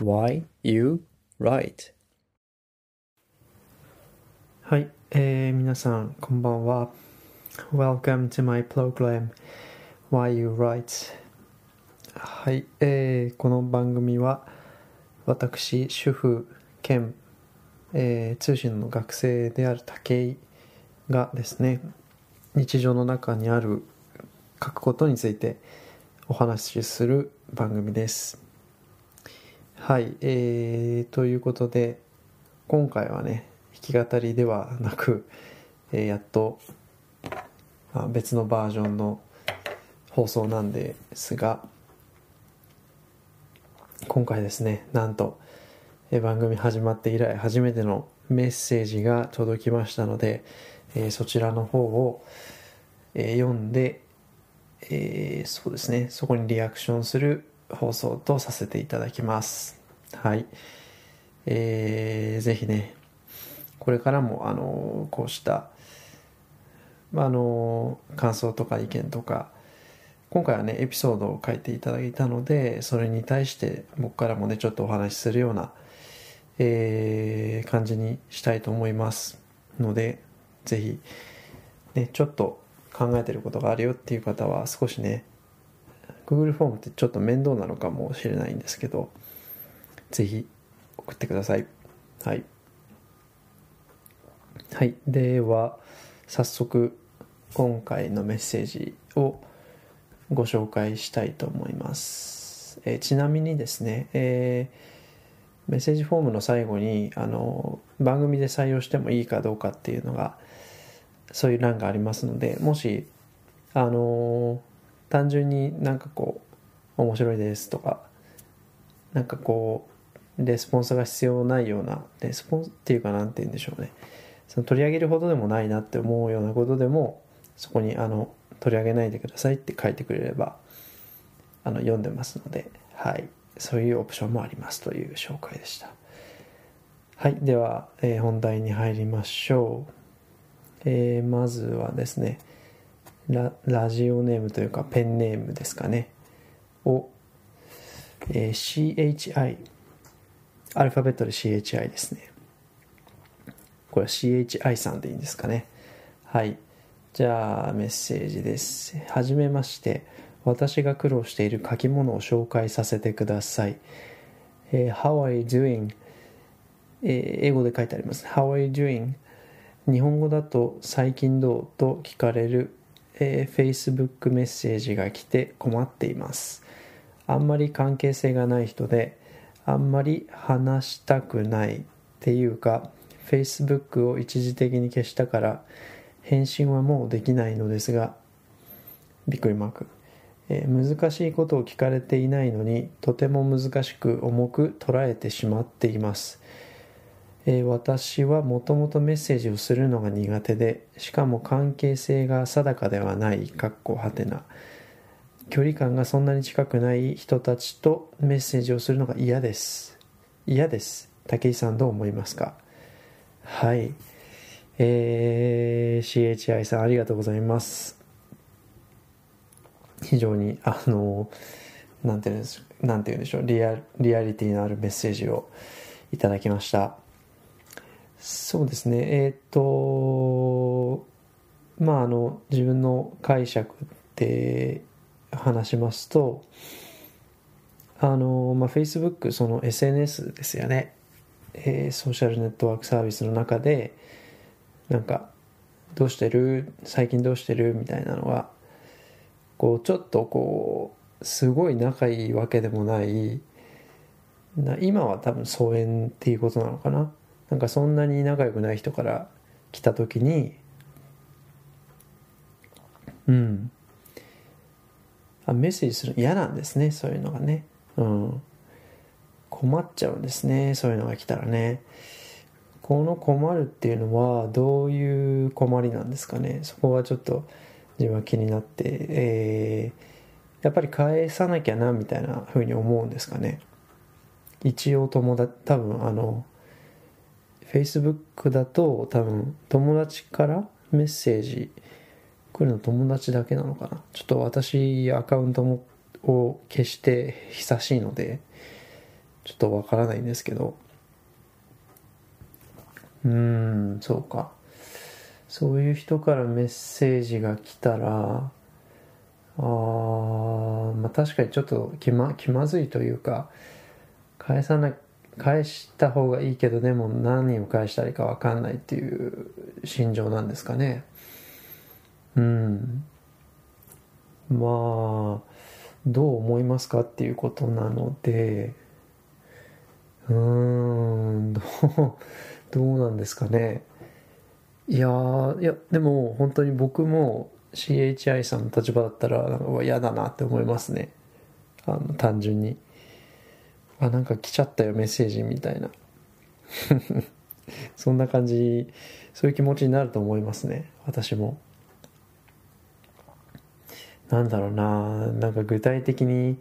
Why You Write? はい、えー、皆さんこんばんは。Welcome to my program Why You Write. はい、えー、この番組は私、主婦兼、えー、通信の学生である武井がですね日常の中にある書くことについてお話しする番組です。はい、えー、ということで今回はね弾き語りではなく、えー、やっと、まあ、別のバージョンの放送なんですが今回ですねなんとえ番組始まって以来初めてのメッセージが届きましたので、えー、そちらの方を、えー、読んで、えー、そうですねそこにリアクションする放送とさせていただきます。はい。えー、ぜひねこれからもあのこうしたまあの感想とか意見とか今回はねエピソードを書いていただいたのでそれに対して僕からもねちょっとお話しするような、えー、感じにしたいと思いますのでぜひねちょっと考えてることがあるよっていう方は少しね Google フォームってちょっと面倒なのかもしれないんですけどぜひ送ってください。はい。はい。では早速今回のメッセージをご紹介したいと思います。えー、ちなみにですね、えー、メッセージフォームの最後にあの番組で採用してもいいかどうかっていうのがそういう欄がありますのでもしあの単純になんかこう面白いですとかなんかこうレスポンスが必要ないようなレスポンスっていうかなんて言うんでしょうねその取り上げるほどでもないなって思うようなことでもそこにあの取り上げないでくださいって書いてくれればあの読んでますので、はい、そういうオプションもありますという紹介でした。はい、では、えー、本題に入りましょう。えー、まずはですねラ、ラジオネームというかペンネームですかね、を、えー、CHI、アルファベットで CHI ですね。これは CHI さんでいいんですかね。はい。じゃあメッセージです。はじめまして。私が苦労している書き物を紹介させてください。えー、How are you doing? えー、英語で書いてあります。How are you doing? 日本語だと最近どう？と聞かれる、えー、Facebook メッセージが来て困っています。あんまり関係性がない人で、あんまり話したくないっていうか、Facebook を一時的に消したから、返信はもうできないのですが、びっくりマーク。えー、難しいことを聞かれていないのにとても難しく重く捉えてしまっています、えー、私はもともとメッセージをするのが苦手でしかも関係性が定かではないかっこはてな距離感がそんなに近くない人たちとメッセージをするのが嫌です。嫌です。武井さんどう思いますか？はい。えー、CHI さんありがとうございます。非常に、あの、なんていうんです、なんて言うんでしょう、リアリアリティのあるメッセージをいただきました。そうですね、えっ、ー、と、まあ、あの、自分の解釈で話しますと、あの、まあ、Facebook、その SNS ですよね。えー、ソーシャルネットワークサービスの中で、なんか「どうしてる？最近どうしてる?」みたいなのはこうちょっとこうすごい仲いいわけでもないな今は多分疎遠っていうことなのかななんかそんなに仲良くない人から来た時にうんメッセージするの嫌なんですねそういうのがね。うん。困っちゃうんですねそういうのが来たらね。この困るっていうのはどういう困りなんですかね。そこはちょっと自分は気になって、えー、やっぱり返さなきゃなみたいなふうに思うんですかね。一応友達多分あの Facebook だと多分友達からメッセージ来るの友達だけなのかな？ちょっと私アカウントもを消して久しいのでちょっとわからないんですけど。うーんそうか。そういう人からメッセージが来たらあまあ確かにちょっと気ま気まずいというか返さな返した方がいいけどでも何を返したらいいか分かんないっていう心情なんですかね。うん。まあどう思いますかっていうことなのでうーんどうどうなんですかね。いやいやでも本当に僕も CHI さんの立場だったら嫌だなって思いますね。あの単純に。あなんか来ちゃったよメッセージみたいな。そんな感じそういう気持ちになると思いますね。私も。なんだろうななんか具体的に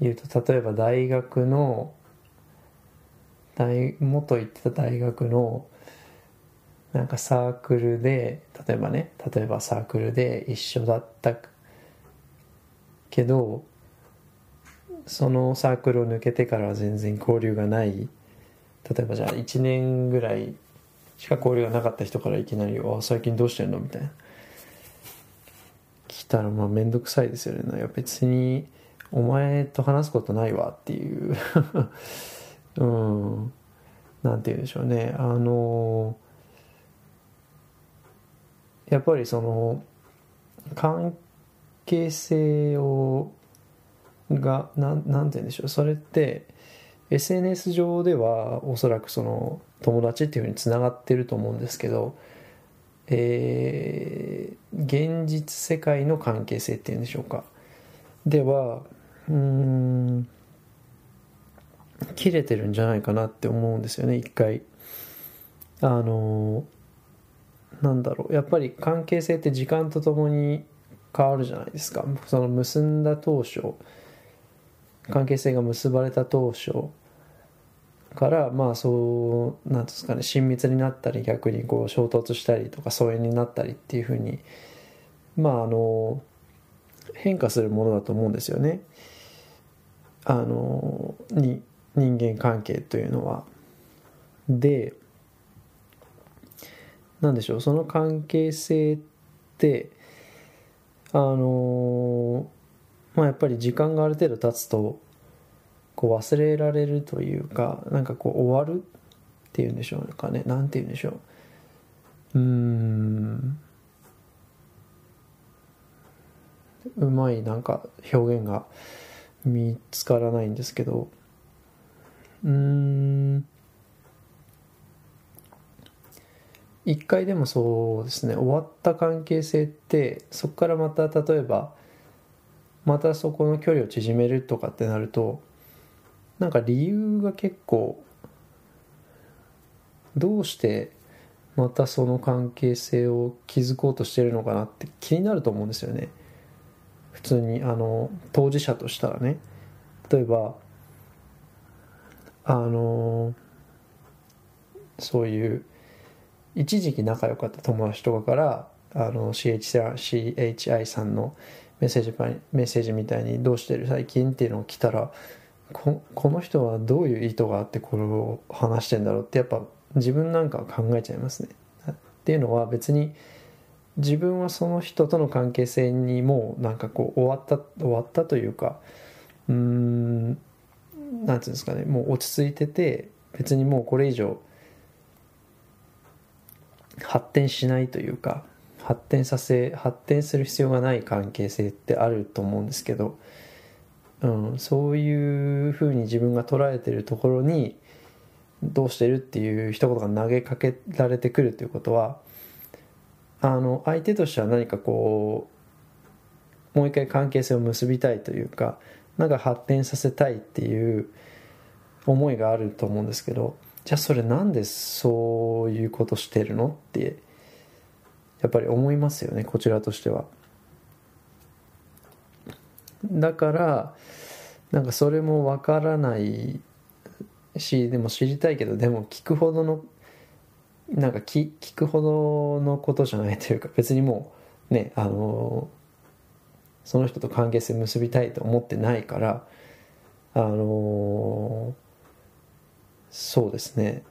言うと例えば大学の大元行ってた大学のなんかサークルで例えばね例えばサークルで一緒だったけどそのサークルを抜けてからは全然交流がない例えばじゃあ1年ぐらいしか交流がなかった人からいきなり「あ最近どうしてんの?」みたいなたらまあ面倒くさいですよね。いや別にお前と話すことないわっていう。うん。なんて言うんでしょうね。あのやっぱりその関係性をがなんなんて言うんでしょう。それって SNS 上ではおそらくその友達っていうふうにつながってると思うんですけど、えー、現実世界の関係性っていうんでしょうか。ではうん切れてるんじゃないかなって思うんですよね一回。あのなんだろう。やっぱり関係性って時間とともに変わるじゃないですか。その結んだ当初関係性が結ばれた当初からまあそうなんですかね親密になったり逆にこう衝突したりとか疎遠になったりっていうふうにまああの変化するものだと思うんですよねあのに人間関係というのは。でなんでしょうその関係性ってあのまあやっぱり時間がある程度経つとこう忘れられるというかなんかこう終わるっていうんでしょうかね。なんて言うんでしょう。うん。うまいなんか表現が見つからないんですけど。うん。一回でもそうですね。終わった関係性ってそこからまた例えばまたそこの距離を縮めるとかってなるとなんか理由が結構どうしてまたその関係性を築こうとしてるのかなって気になると思うんですよね普通にあの当事者としたらね例えばあのそういう一時期仲良かった友達とかからあの CHI さんのメッセージメッセージみたいに「どうしてる最近?」っていうのが来たらこの人はどういう意図があってこれを話してんだろうってやっぱ自分なんかは考えちゃいますね。っていうのは別に自分はその人との関係性にもうなんかこう終わった終わったというかうーんなんていうんですかねもう落ち着いてて別にもうこれ以上発展しないというか発展させ発展する必要がない関係性ってあると思うんですけど、うん、そういうふうに自分が捉えてるところにどうしてるっていう一言が投げかけられてくるということはあの相手としては何かこうもう一回関係性を結びたいというかなんか発展させたいっていう思いがあると思うんですけどじゃあそれなんでそういうことしてるのってやっぱり思いますよねこちらとしては。だからなんかそれもわからないしでも知りたいけどでも聞くほどのなんか聞くほどのことじゃないというか別にもうねあのその人と関係性結びたいと思ってないからあのそうですね。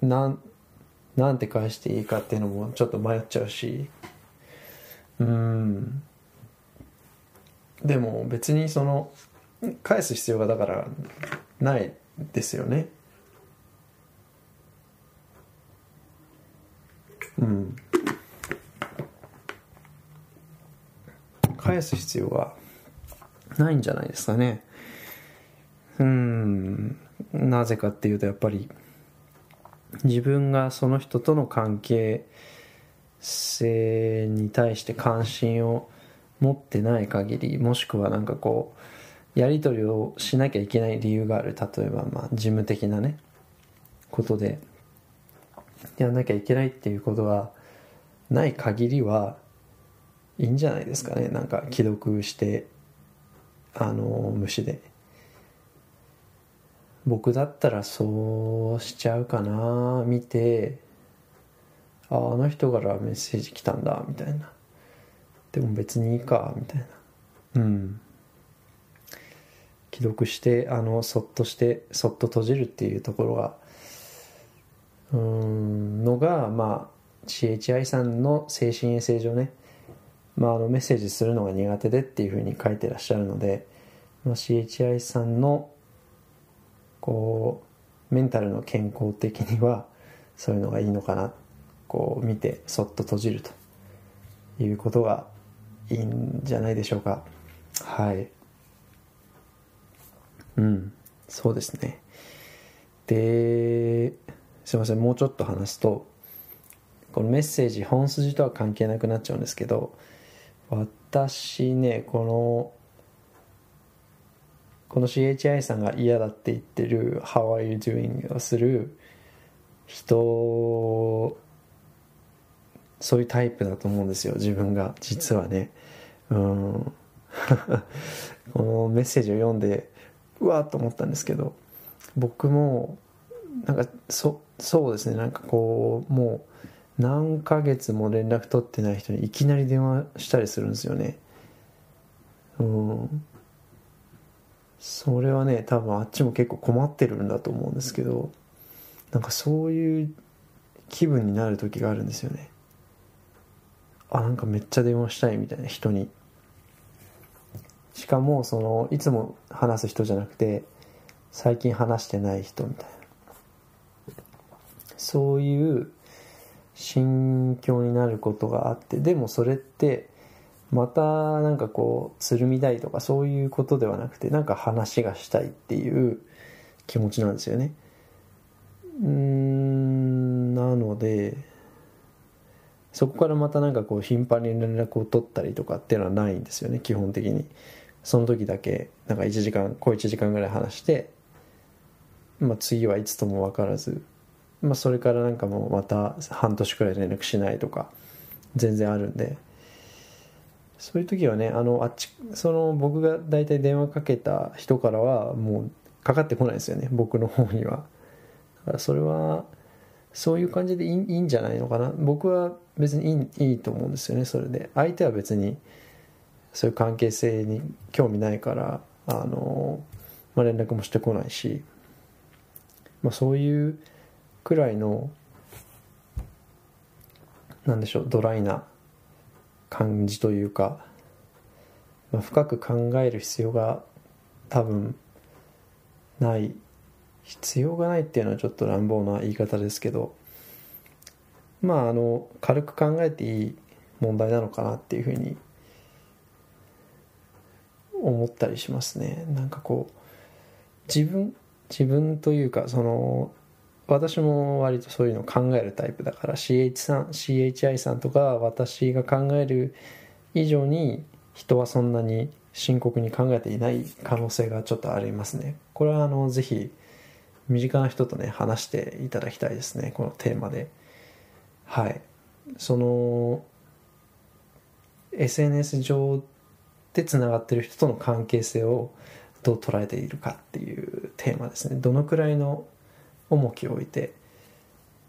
なんなんて返していいかっていうのもちょっと迷っちゃうし。うん。でも別にその返す必要がだからないですよね。うん。返す必要はないんじゃないですかね。うん。なぜかっていうとやっぱり自分がその人との関係性に対して関心を持ってない限りもしくはなんかこうやり取りをしなきゃいけない理由がある。例えばまあ事務的なねことでやんなきゃいけないっていうことがない限りはいいんじゃないですかね。なんか既読してあの無視で。僕だったらそうしちゃうかな。見てああの人からメッセージ来たんだみたいな。でも別にいいかみたいな。うん。既読してあのそっとしてそっと閉じるっていうところがうんのがまあ CHI さんの精神衛生上ね、まあ、あのメッセージするのが苦手でっていうふうに書いてらっしゃるので、まあ、CHI さんのこうメンタルの健康的にはそういうのがいいのかなこう見てそっと閉じるということがいいんじゃないでしょうか。はい。うん。そうですね。ですいません。もうちょっと話すとこのメッセージ本筋とは関係なくなっちゃうんですけど私ねこのこの CHI さんが嫌だって言ってる「How are you doing?」をする人そういうタイプだと思うんですよ自分が。実はね。うん。このメッセージを読んでうわっと思ったんですけど僕もなんかそそうですね。なんかこうもう何ヶ月も連絡取ってない人にいきなり電話したりするんですよね。うん。それはね多分あっちも結構困ってるんだと思うんですけどなんかそういう気分になる時があるんですよね。あなんかめっちゃ電話したいみたいな人に。しかもそのいつも話す人じゃなくて最近話してない人みたいな。そういう心境になることがあってでもそれってまたなんかこうつるみたいとかそういうことではなくてなんか話がしたいっていう気持ちなんですよね。うんなのでそこからまたなんかこう頻繁に連絡を取ったりとかっていうのはないんですよね基本的に。その時だけなんか1時間小1時間ぐらい話してまあ次はいつとも分からずまあそれからなんかもうまた半年くらい連絡しないとか全然あるんで。そういう時はねあのあっちその僕が大体電話かけた人からはもうかかってこないですよね僕の方には。だからそれはそういう感じでいいいいんじゃないのかな？僕は別にいいいいと思うんですよねそれで。相手は別にそういう関係性に興味ないからあの、まあ、連絡もしてこないし、まあ、そういうくらいのなんでしょうドライな感じというか、まあ、深く考える必要が多分ない必要がないっていうのはちょっと乱暴な言い方ですけどまああの軽く考えていい問題なのかなっていうふうに思ったりしますね。なんかこう自分自分というかその私も割とそういうのを考えるタイプだから CH さん CHI さんとか私が考える以上に人はそんなに深刻に考えていない可能性がちょっとありますね。これはあのぜひ身近な人とね話していただきたいですねこのテーマで。はい。その SNS 上でつながってる人との関係性をどう捉えているかっていうテーマですね。どのくらいの重きを置いて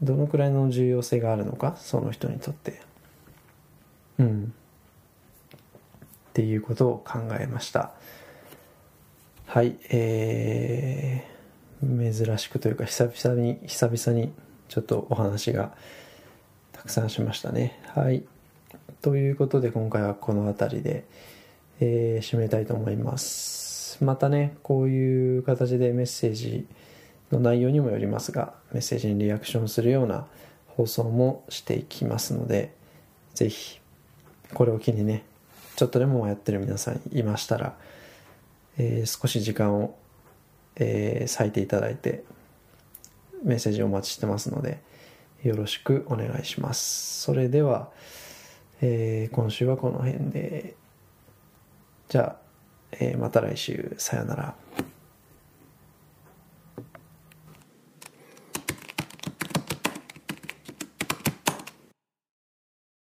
どのくらいの重要性があるのかその人にとって。うん。っていうことを考えました。はいえー、珍しくというか久々に久々にちょっとお話がたくさんしましたね。はい。ということで今回はこの辺りで、えー、締めたいと思います。またねこういう形でメッセージの内容にもよりますがメッセージにリアクションするような放送もしていきますのでぜひこれを機にねちょっとでもやってる皆さんいましたら、えー、少し時間を、えー、咲いていただいてメッセージをお待ちしてますのでよろしくお願いします。それでは、えー、今週はこの辺で。じゃあ、えー、また来週。さよなら。